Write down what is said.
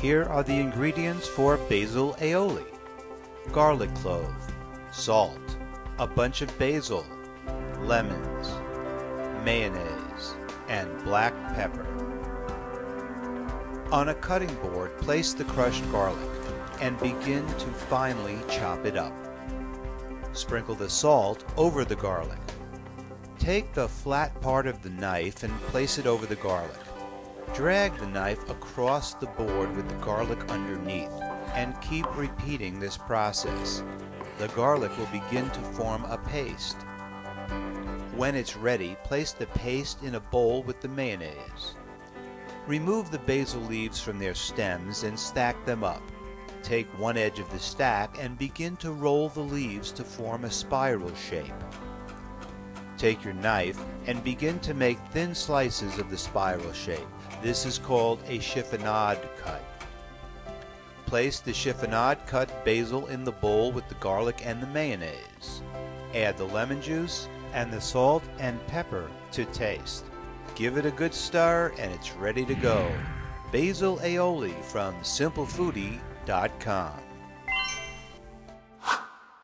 Here are the ingredients for basil aioli. Garlic clove, salt, a bunch of basil, lemons, mayonnaise, and black pepper. On a cutting board, place the crushed garlic and begin to finely chop it up. Sprinkle the salt over the garlic. Take the flat part of the knife and place it over the garlic. Drag the knife across the board with the garlic underneath and keep repeating this process. The garlic will begin to form a paste. When it's ready, place the paste in a bowl with the mayonnaise. Remove the basil leaves from their stems and stack them up. Take one edge of the stack and begin to roll the leaves to form a spiral shape. Take your knife and begin to make thin slices of the spiral shape. This is called a chiffonade cut. Place the chiffonade cut basil in the bowl with the garlic and the mayonnaise. Add the lemon juice and the salt and pepper to taste. Give it a good stir and it's ready to go. Basil aioli from simplefoodie.com.